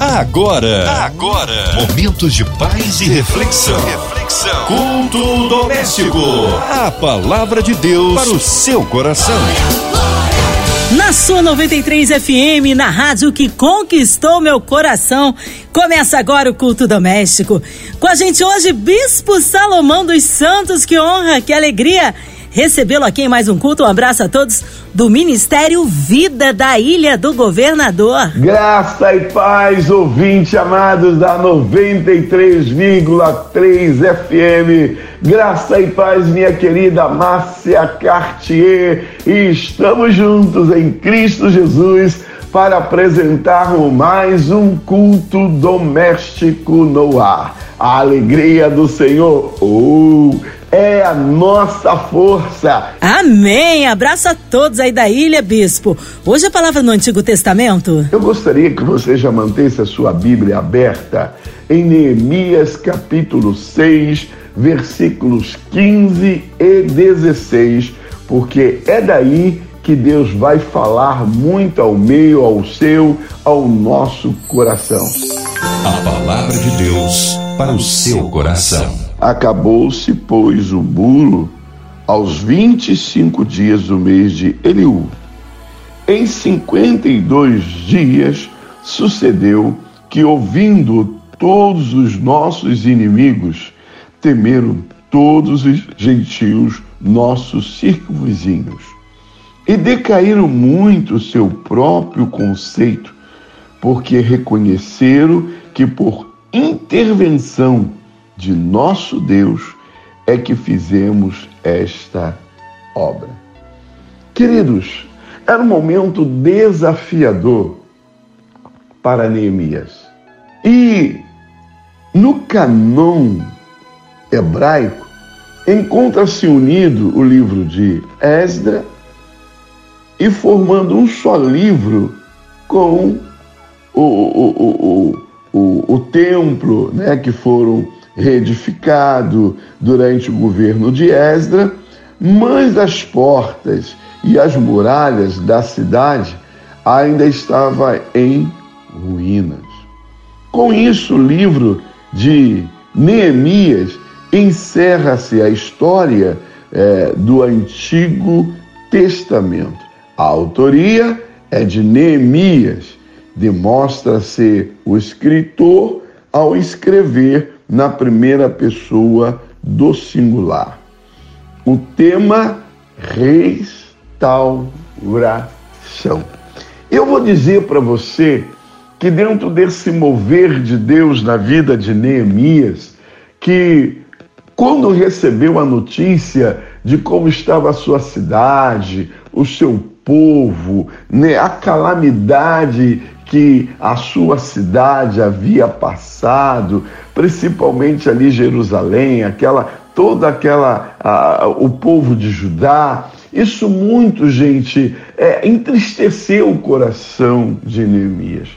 Agora, agora, momentos de paz e reflexão. Reflexão. Culto doméstico. A palavra de Deus para o seu coração. Na sua 93 FM, na rádio que conquistou meu coração, começa agora o culto doméstico. Com a gente hoje, Bispo Salomão dos Santos, que honra, que alegria recebê-lo aqui em mais um culto. Um abraço a todos do Ministério Vida da Ilha do Governador. Graça e paz, ouvintes amados da 93,3 FM. Graça e paz, minha querida Márcia Cartier. E estamos juntos em Cristo Jesus para apresentarmos mais um culto doméstico no ar. A alegria do Senhor. Oh, é a nossa força. Amém! Abraço a todos aí da ilha, bispo. Hoje a palavra no Antigo Testamento. Eu gostaria que você já mantesse a sua Bíblia aberta em Neemias capítulo 6, versículos 15 e 16, porque é daí que Deus vai falar muito ao meio, ao seu, ao nosso coração. A palavra de Deus para o seu coração. Acabou-se, pois, o muro aos vinte e cinco dias do mês de Eliú. Em cinquenta e dois dias sucedeu que, ouvindo todos os nossos inimigos, temeram todos os gentios, nossos circunvizinhos, e decaíram muito seu próprio conceito, porque reconheceram que por intervenção de nosso Deus é que fizemos esta obra. Queridos, era um momento desafiador para Neemias. E no canon hebraico encontra-se unido o livro de Esdra e formando um só livro com o, o, o, o, o templo né, que foram reedificado durante o governo de Esdra, mas as portas e as muralhas da cidade ainda estavam em ruínas. Com isso, o livro de Neemias encerra-se a história é, do Antigo Testamento. A autoria é de Neemias, demonstra ser o escritor ao escrever na primeira pessoa do singular. O tema restauração. Eu vou dizer para você que dentro desse mover de Deus na vida de Neemias, que quando recebeu a notícia de como estava a sua cidade, o seu povo, né, a calamidade que a sua cidade havia passado, principalmente ali Jerusalém, aquela toda aquela a, o povo de Judá. Isso muito, gente, é, entristeceu o coração de Neemias.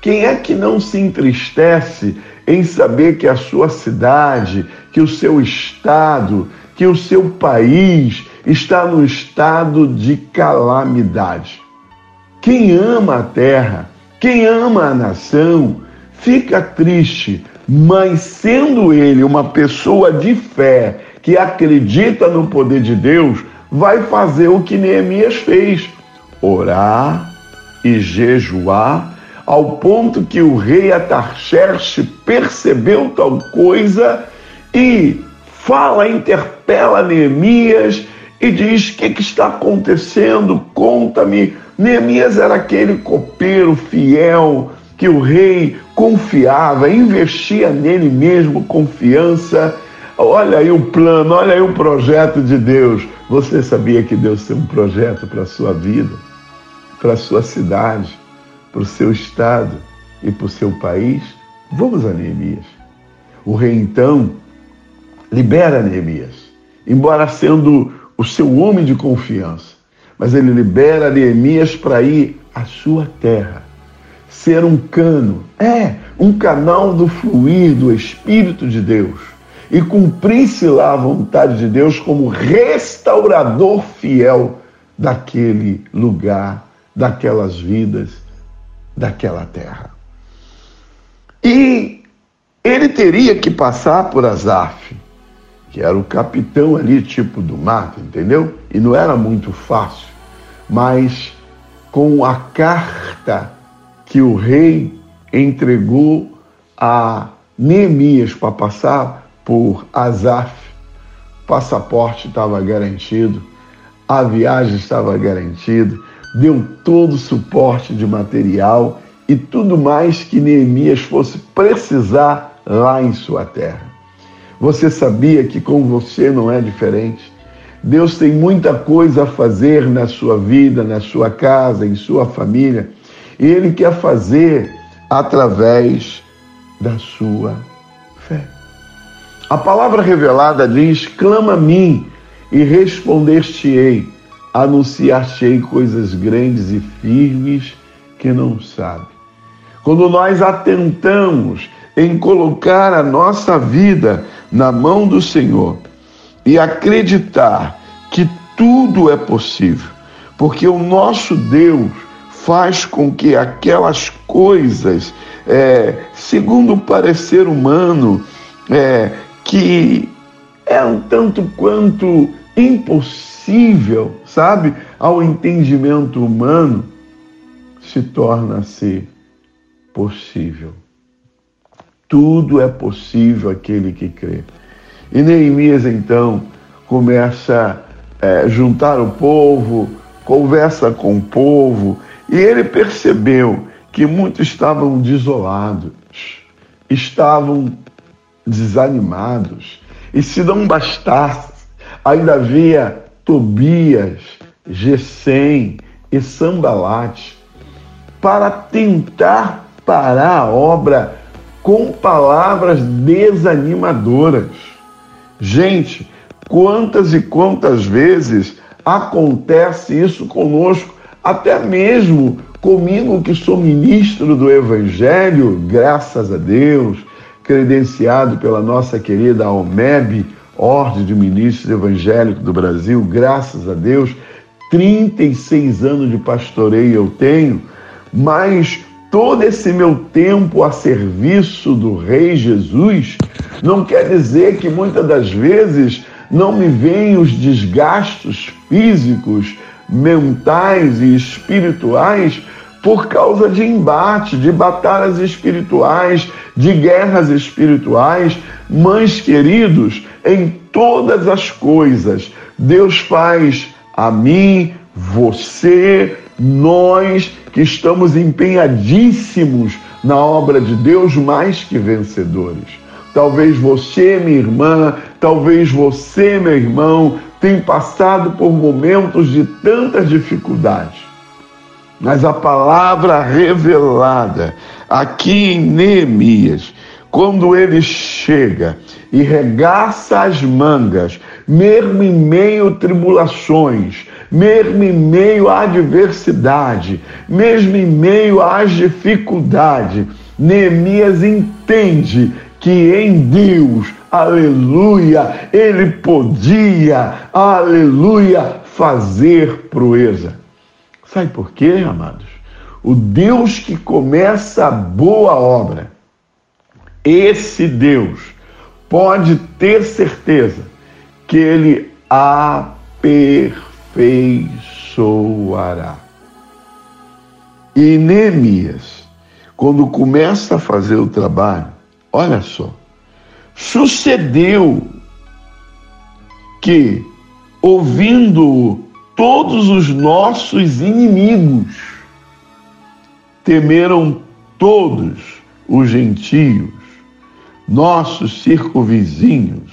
Quem é que não se entristece em saber que a sua cidade, que o seu estado, que o seu país está no estado de calamidade? Quem ama a terra, quem ama a nação fica triste, mas sendo ele uma pessoa de fé, que acredita no poder de Deus, vai fazer o que Neemias fez: orar e jejuar, ao ponto que o rei Atarxerxes percebeu tal coisa e fala, interpela Neemias e diz: O que, que está acontecendo? Conta-me Neemias era aquele copeiro fiel que o rei confiava, investia nele mesmo confiança. Olha aí o plano, olha aí o projeto de Deus. Você sabia que Deus tem um projeto para a sua vida, para a sua cidade, para o seu estado e para o seu país? Vamos a Neemias. O rei então libera Neemias, embora sendo o seu homem de confiança. Mas ele libera Neemias para ir à sua terra, ser um cano, é, um canal do fluir do Espírito de Deus. E cumprir-se lá a vontade de Deus como restaurador fiel daquele lugar, daquelas vidas, daquela terra. teria que passar por Azaf, que era o capitão ali, tipo do mato, entendeu? E não era muito fácil. Mas com a carta que o rei entregou a Neemias para passar por Azaf, o passaporte estava garantido, a viagem estava garantida, deu todo o suporte de material e tudo mais que Neemias fosse precisar lá em sua terra. Você sabia que com você não é diferente? Deus tem muita coisa a fazer na sua vida, na sua casa, em sua família, e Ele quer fazer através da sua fé. A palavra revelada diz: clama a mim e responder-te-ei, anunciar-te-ei coisas grandes e firmes que não sabe. Quando nós atentamos em colocar a nossa vida na mão do Senhor e acreditar que tudo é possível, porque o nosso Deus faz com que aquelas coisas, é, segundo o parecer humano, é, que é um tanto quanto impossível, sabe, ao entendimento humano, se torna-se possível. Tudo é possível aquele que crê. E Neemias então começa a é, juntar o povo, conversa com o povo, e ele percebeu que muitos estavam desolados, estavam desanimados. E se não bastasse, ainda havia Tobias, Gesem e Sambalate para tentar parar a obra com palavras desanimadoras. Gente, quantas e quantas vezes acontece isso conosco, até mesmo comigo que sou ministro do Evangelho, graças a Deus, credenciado pela nossa querida OMEB, Ordem de Ministros Evangélicos do Brasil, graças a Deus, 36 anos de pastoreio eu tenho, mas todo esse meu tempo a serviço do Rei Jesus não quer dizer que muitas das vezes não me vêm os desgastos físicos, mentais e espirituais por causa de embate, de batalhas espirituais, de guerras espirituais. Mães queridos, em todas as coisas, Deus faz a mim, você, nós que estamos empenhadíssimos na obra de Deus mais que vencedores. Talvez você, minha irmã, talvez você, meu irmão, tenha passado por momentos de tantas dificuldades. Mas a palavra revelada aqui em Neemias, quando ele chega e regaça as mangas, mesmo em meio a tribulações, mesmo em meio à adversidade, mesmo em meio às dificuldades, Neemias entende que em Deus, aleluia, ele podia, aleluia, fazer proeza. Sabe por quê, amados? O Deus que começa a boa obra, esse Deus pode ter certeza que ele aperfeiçoará. E Neemias, quando começa a fazer o trabalho, olha só, sucedeu que, ouvindo todos os nossos inimigos, temeram todos os gentios, nossos circunvizinhos,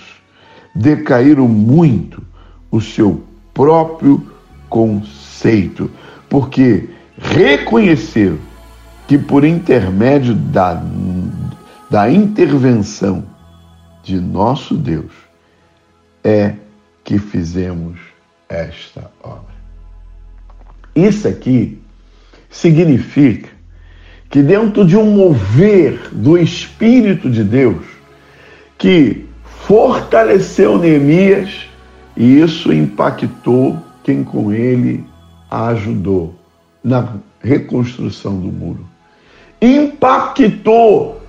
decaíram muito o seu próprio conceito, porque reconheceram que por intermédio da, da intervenção de nosso Deus é que fizemos esta obra. Isso aqui significa que dentro de um mover do Espírito de Deus, que fortaleceu Neemias e isso impactou quem com ele ajudou na reconstrução do muro. Impactou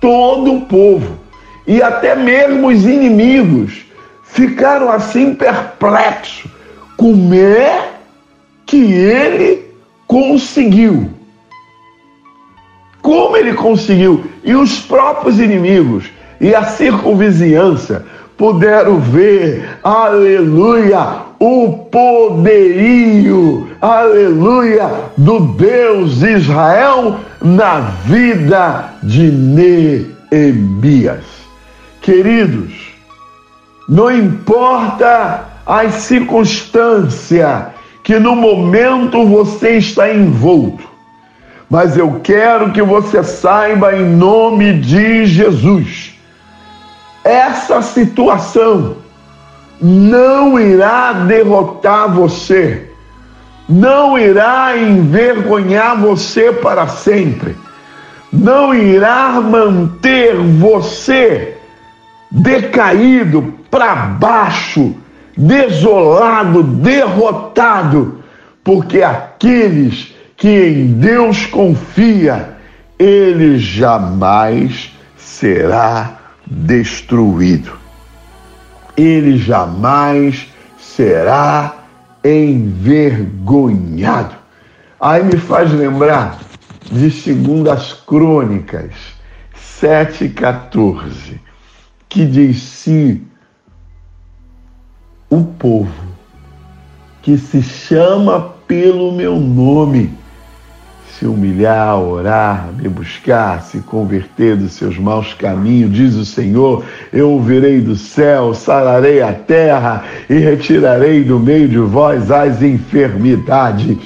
todo o povo. e até mesmo os inimigos ficaram assim perplexos. Como é que ele conseguiu? Como ele conseguiu? E os próprios inimigos e a circunvizinhança puderam ver, aleluia, o poderio, aleluia, do Deus de Israel na vida de Neemias. Queridos, não importa as circunstâncias que no momento você está envolto, mas eu quero que você saiba em nome de Jesus. Essa situação não irá derrotar você, não irá envergonhar você para sempre, não irá manter você decaído para baixo, desolado, derrotado, porque aqueles que em Deus confia, ele jamais será destruído. Ele jamais será envergonhado. Aí me faz lembrar de Segundas Crônicas 7,14, que diz se o povo que se chama pelo meu nome se humilhar, orar, me buscar, se converter dos seus maus caminhos, diz o Senhor, eu ouvirei do céu, sararei a terra e retirarei do meio de vós as enfermidades.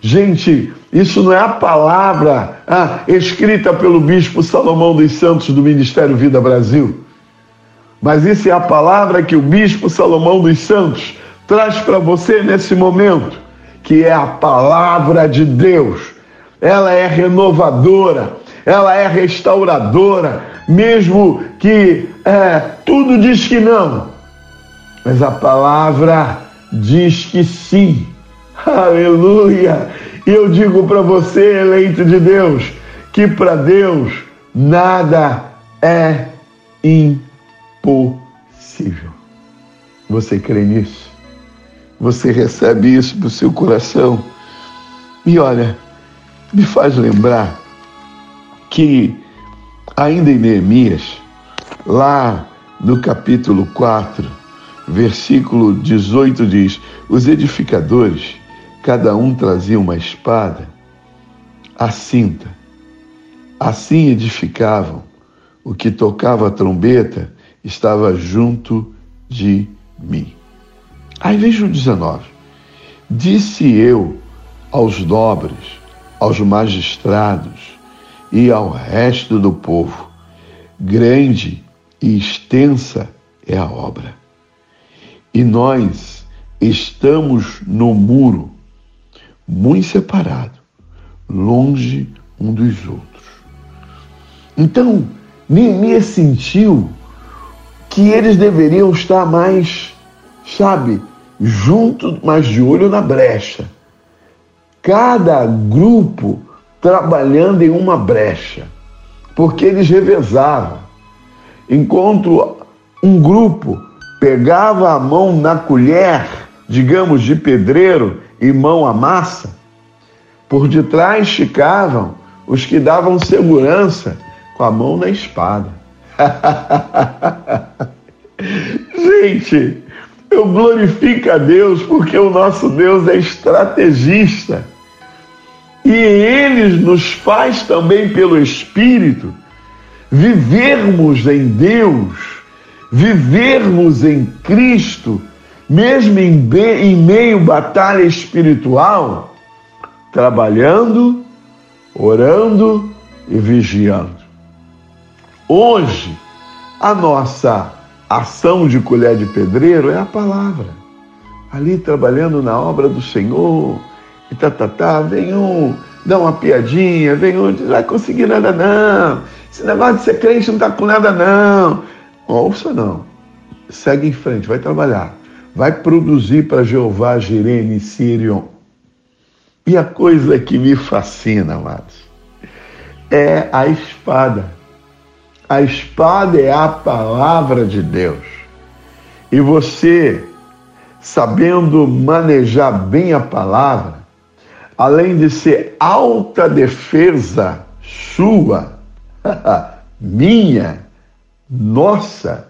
Gente, isso não é a palavra ah, escrita pelo bispo Salomão dos Santos do Ministério Vida Brasil, mas isso é a palavra que o bispo Salomão dos Santos traz para você nesse momento, que é a palavra de Deus ela é renovadora, ela é restauradora, mesmo que é, tudo diz que não, mas a palavra diz que sim. Aleluia! Eu digo para você, eleito de Deus, que para Deus nada é impossível. Você crê nisso? Você recebe isso para o seu coração? E olha, me faz lembrar que, ainda em Neemias, lá no capítulo 4, versículo 18 diz: Os edificadores, cada um trazia uma espada, a cinta. Assim edificavam. O que tocava a trombeta estava junto de mim. Aí veja o 19. Disse eu aos nobres, aos magistrados e ao resto do povo. Grande e extensa é a obra. E nós estamos no muro, muito separado, longe um dos outros. Então, Neemias sentiu que eles deveriam estar mais, sabe, junto, mais de olho na brecha cada grupo trabalhando em uma brecha, porque eles revezavam. Enquanto um grupo pegava a mão na colher, digamos, de pedreiro e mão à massa, por detrás ficavam os que davam segurança com a mão na espada. Gente, eu glorifico a Deus porque o nosso Deus é estrategista. E Ele nos faz também pelo Espírito vivermos em Deus, vivermos em Cristo, mesmo em, em meio batalha espiritual, trabalhando, orando e vigiando. Hoje, a nossa ação de colher de pedreiro é a palavra. Ali trabalhando na obra do Senhor, e tá, tá, tá, vem um, dá uma piadinha, vem um, não vai conseguir nada não. Esse negócio de ser crente não tá com nada não. Ouça não. Segue em frente, vai trabalhar. Vai produzir para Jeová, Jirene, Sirion. E a coisa que me fascina, amados, é a espada. A espada é a palavra de Deus. E você, sabendo manejar bem a palavra, além de ser alta defesa sua, minha, nossa,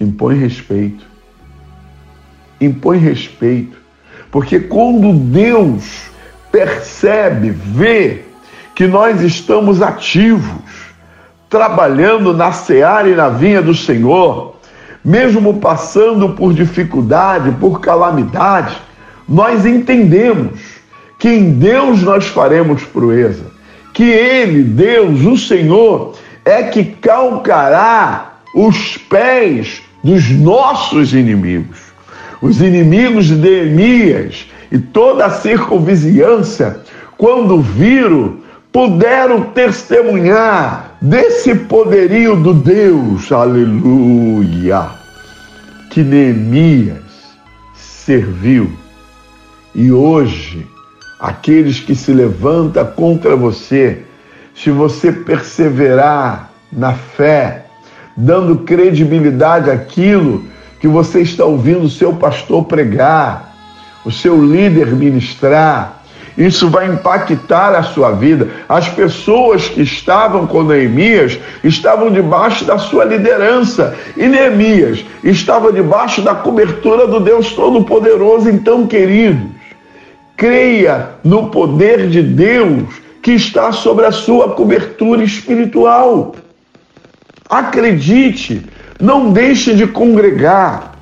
impõe respeito. Impõe respeito. Porque quando Deus percebe, vê que nós estamos ativos, trabalhando na seara e na vinha do Senhor, mesmo passando por dificuldade, por calamidade, nós entendemos que em Deus nós faremos proeza, que Ele, Deus, o Senhor, é que calcará os pés dos nossos inimigos. Os inimigos de Neemias e toda a circunvizinhança, quando viram, puderam testemunhar desse poderio do Deus, aleluia, que Neemias serviu. E hoje, aqueles que se levantam contra você, se você perseverar na fé, dando credibilidade àquilo que você está ouvindo o seu pastor pregar, o seu líder ministrar, isso vai impactar a sua vida. As pessoas que estavam com Neemias estavam debaixo da sua liderança. E Neemias estava debaixo da cobertura do Deus Todo-Poderoso. Então, queridos, creia no poder de Deus que está sobre a sua cobertura espiritual. Acredite, não deixe de congregar,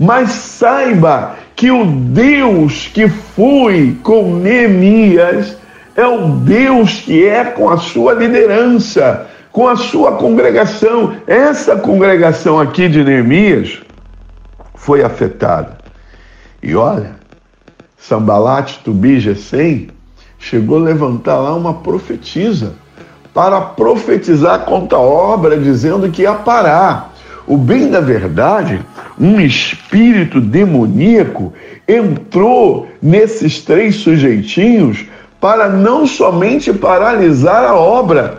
mas saiba que o Deus que foi com Neemias é o Deus que é com a sua liderança, com a sua congregação. Essa congregação aqui de Neemias foi afetada. E olha, Sambalat Tubi Gesem chegou a levantar lá uma profetisa para profetizar contra a obra, dizendo que ia parar. O bem da verdade, um espírito demoníaco entrou nesses três sujeitinhos para não somente paralisar a obra,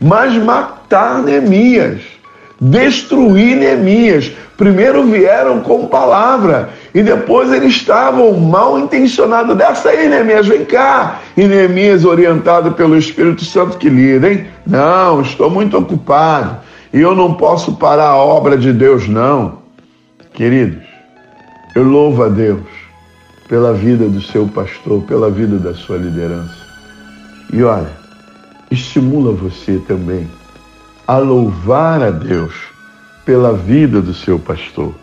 mas matar Neemias, destruir Neemias. Primeiro vieram com palavra e depois eles estavam mal intencionados. Dessa aí, Neemias, vem cá. E Neemias, orientado pelo Espírito Santo que lida, hein? Não, estou muito ocupado e eu não posso parar a obra de Deus, não. Queridos, eu louvo a Deus pela vida do seu pastor, pela vida da sua liderança. E olha, estimula você também a louvar a Deus pela vida do seu pastor,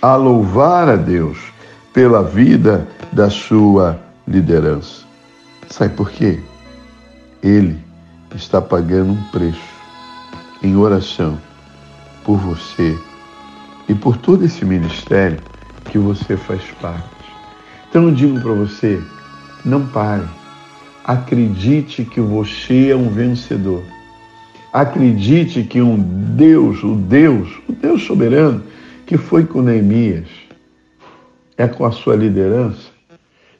a louvar a Deus pela vida da sua liderança. Sabe por quê? Ele está pagando um preço em oração por você e por todo esse ministério que você faz parte. Então eu digo para você, não pare. Acredite que você é um vencedor. Acredite que um Deus, o Deus, o Deus soberano, que foi com Neemias, é com a sua liderança.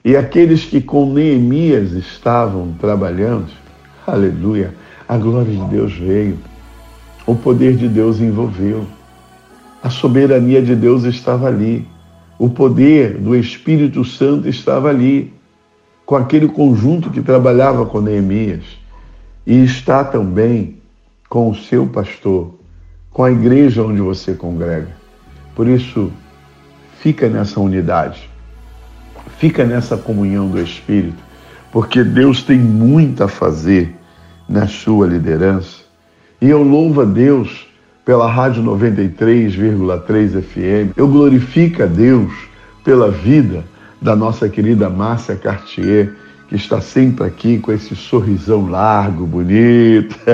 E aqueles que com Neemias estavam trabalhando, aleluia, a glória de Deus veio. O poder de Deus envolveu. A soberania de Deus estava ali. O poder do Espírito Santo estava ali, com aquele conjunto que trabalhava com Neemias. E está também com o seu pastor, com a igreja onde você congrega. Por isso, fica nessa unidade, fica nessa comunhão do Espírito, porque Deus tem muito a fazer na sua liderança e eu louvo a Deus pela Rádio 93,3 FM. Eu glorifico a Deus pela vida da nossa querida Márcia Cartier, que está sempre aqui com esse sorrisão largo, bonito.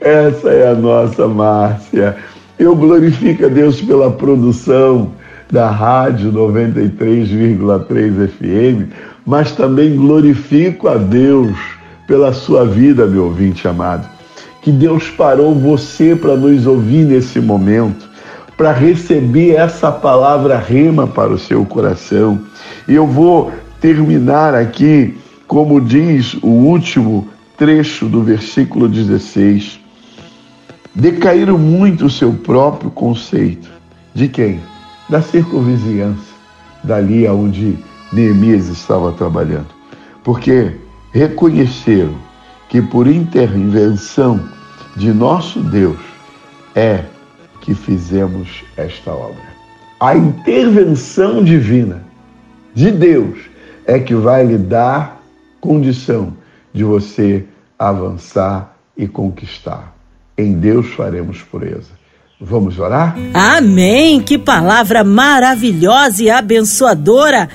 Essa é a nossa Márcia. Eu glorifico a Deus pela produção da Rádio 93,3 FM, mas também glorifico a Deus pela sua vida, meu ouvinte amado. Que Deus parou você para nos ouvir nesse momento, para receber essa palavra rema para o seu coração. E eu vou terminar aqui, como diz o último trecho do versículo 16, decaíram muito o seu próprio conceito. De quem? Da circunvizinhança, dali aonde Neemias estava trabalhando. Porque reconheceram que por intervenção de nosso Deus é que fizemos esta obra. A intervenção divina de Deus é que vai lhe dar condição de você avançar e conquistar. Em Deus faremos pureza. Vamos orar? Amém! Que palavra maravilhosa e abençoadora!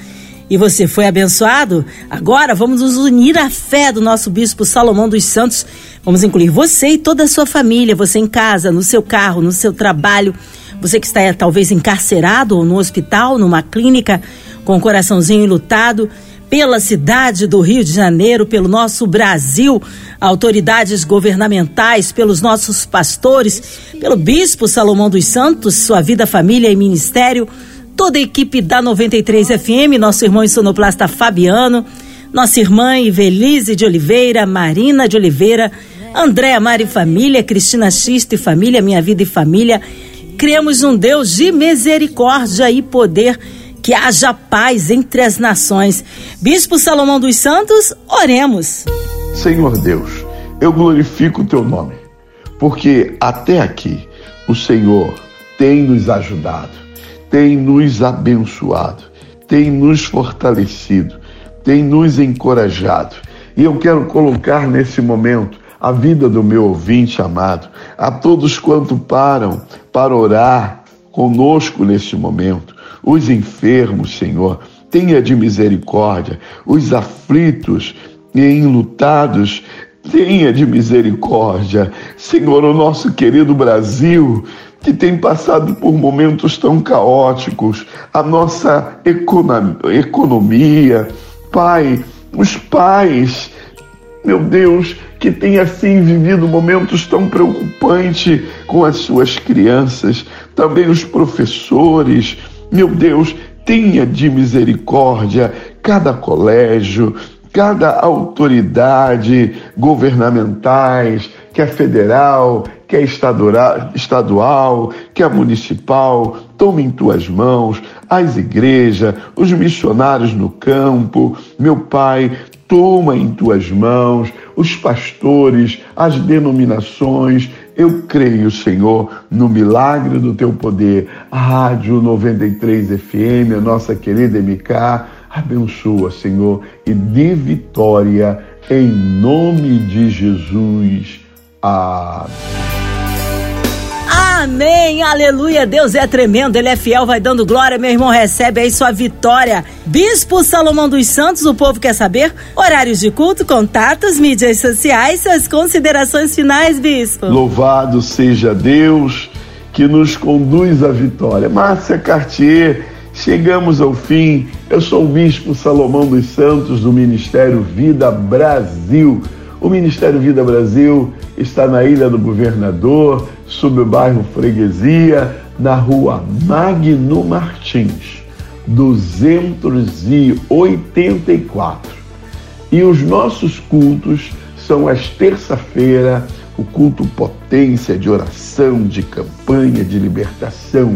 E você foi abençoado? Agora vamos nos unir à fé do nosso bispo Salomão dos Santos. Vamos incluir você e toda a sua família, você em casa, no seu carro, no seu trabalho, você que está talvez encarcerado ou no hospital, numa clínica, com o coraçãozinho enlutado pela cidade do Rio de Janeiro, pelo nosso Brasil, autoridades governamentais, pelos nossos pastores, pelo Bispo Salomão dos Santos, sua vida, família e ministério, toda a equipe da 93 FM, nosso irmão sonoplasta Fabiano, nossa irmã Ivelise de Oliveira, Marina de Oliveira, Andréa Mari Família, Cristina Xista e Família, Minha Vida e Família. Cremos um Deus de misericórdia e poder que haja paz entre as nações. Bispo Salomão dos Santos, oremos. Senhor Deus, eu glorifico o teu nome, porque até aqui o Senhor tem nos ajudado, tem nos abençoado, tem nos fortalecido, tem nos encorajado. E eu quero colocar nesse momento a vida do meu ouvinte amado, a todos quanto param para orar conosco neste momento os enfermos, Senhor. Tenha de misericórdia, os aflitos e enlutados, tenha de misericórdia. Senhor, o nosso querido Brasil, que tem passado por momentos tão caóticos, a nossa economia, Pai, os pais, meu Deus, que tem assim vivido momentos tão preocupantes com as suas crianças, também os professores, meu Deus, tenha de misericórdia cada colégio, cada autoridade governamentais, quer federal, quer estadual, quer municipal, tome em tuas mãos as igrejas, os missionários no campo, meu Pai, toma em tuas mãos os pastores, as denominações, eu creio, Senhor, no milagre do teu poder. Rádio 93 FM, a nossa querida MK, abençoa, Senhor, e dê vitória em nome de Jesus. Amém. Amém, aleluia, Deus é tremendo, Ele é fiel, vai dando glória, meu irmão, recebe aí sua vitória. Bispo Salomão dos Santos, o povo quer saber? Horários de culto, contatos, mídias sociais, suas considerações finais, Bispo. Louvado seja Deus que nos conduz à vitória. Márcia Cartier, chegamos ao fim. Eu sou o Bispo Salomão dos Santos do Ministério Vida Brasil. O Ministério Vida Brasil está na Ilha do Governador, sob o bairro Freguesia, na rua Magno Martins, 284. E os nossos cultos são às terça-feira, o culto potência de oração, de campanha, de libertação.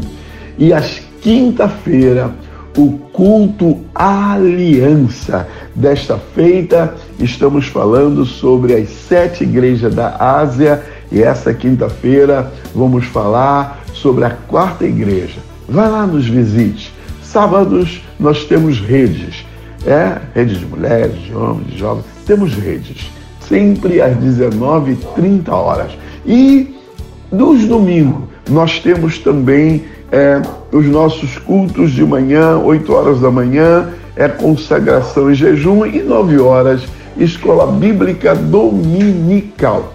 E às quinta-feira, o culto aliança. Desta feita, estamos falando sobre as sete igrejas da Ásia e essa quinta-feira vamos falar sobre a quarta igreja. Vai lá, nos visite. Sábados nós temos redes, é? Redes de mulheres, de homens, de jovens. Temos redes, sempre às 19h30 horas. E nos domingos nós temos também é, os nossos cultos de manhã, 8 horas da manhã, é consagração e jejum, e 9 horas, escola bíblica dominical.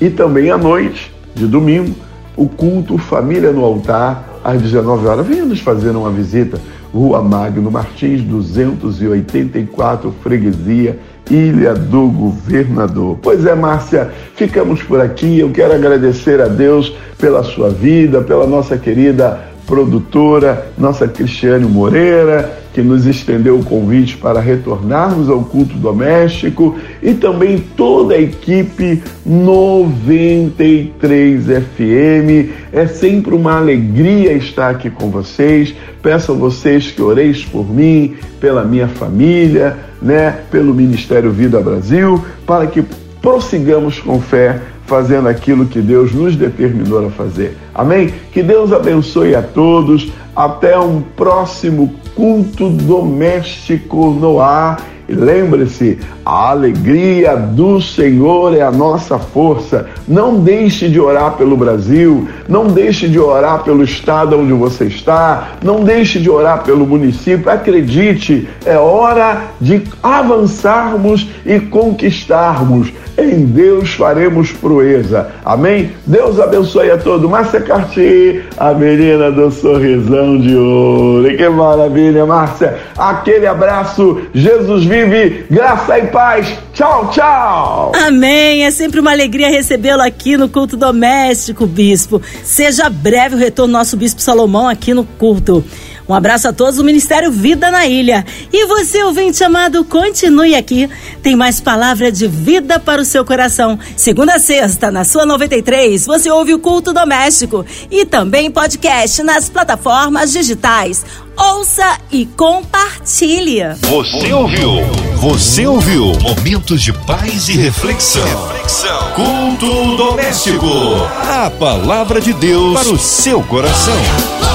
E também à noite, de domingo, o culto Família no Altar, às 19 horas. Venha nos fazer uma visita. Rua Magno Martins, 284, Freguesia, Ilha do Governador. Pois é, Márcia, ficamos por aqui. Eu quero agradecer a Deus pela sua vida, pela nossa querida produtora, nossa Cristiane Moreira, que nos estendeu o convite para retornarmos ao culto doméstico e também toda a equipe 93 FM. É sempre uma alegria estar aqui com vocês. Peço a vocês que oreis por mim, pela minha família, né, pelo Ministério Vida Brasil, para que prossigamos com fé fazendo aquilo que Deus nos determinou a fazer. Amém? Que Deus abençoe a todos. Até um próximo culto doméstico no ar. Lembre-se, a alegria do Senhor é a nossa força. Não deixe de orar pelo Brasil, não deixe de orar pelo estado onde você está, não deixe de orar pelo município. Acredite, é hora de avançarmos e conquistarmos. Em Deus faremos proeza. Amém? Deus abençoe a todos. Márcia Cartier, a menina do sorrisão de ouro. Que maravilha, Márcia. Aquele abraço. Jesus vive. Graça e paz. Tchau, tchau. Amém. É sempre uma alegria recebê-lo aqui no culto doméstico, bispo. Seja breve o retorno do nosso bispo Salomão aqui no culto. Um abraço a todos do Ministério Vida na Ilha. E você, ouvinte amado, continue aqui. Tem mais palavra de vida para o seu coração. Segunda a sexta, na sua 93, você ouve o culto doméstico e também podcast nas plataformas digitais. Ouça e compartilhe. Você ouviu? Você ouviu? Momentos de paz e reflexão. reflexão. Culto doméstico. A palavra de Deus para o seu coração.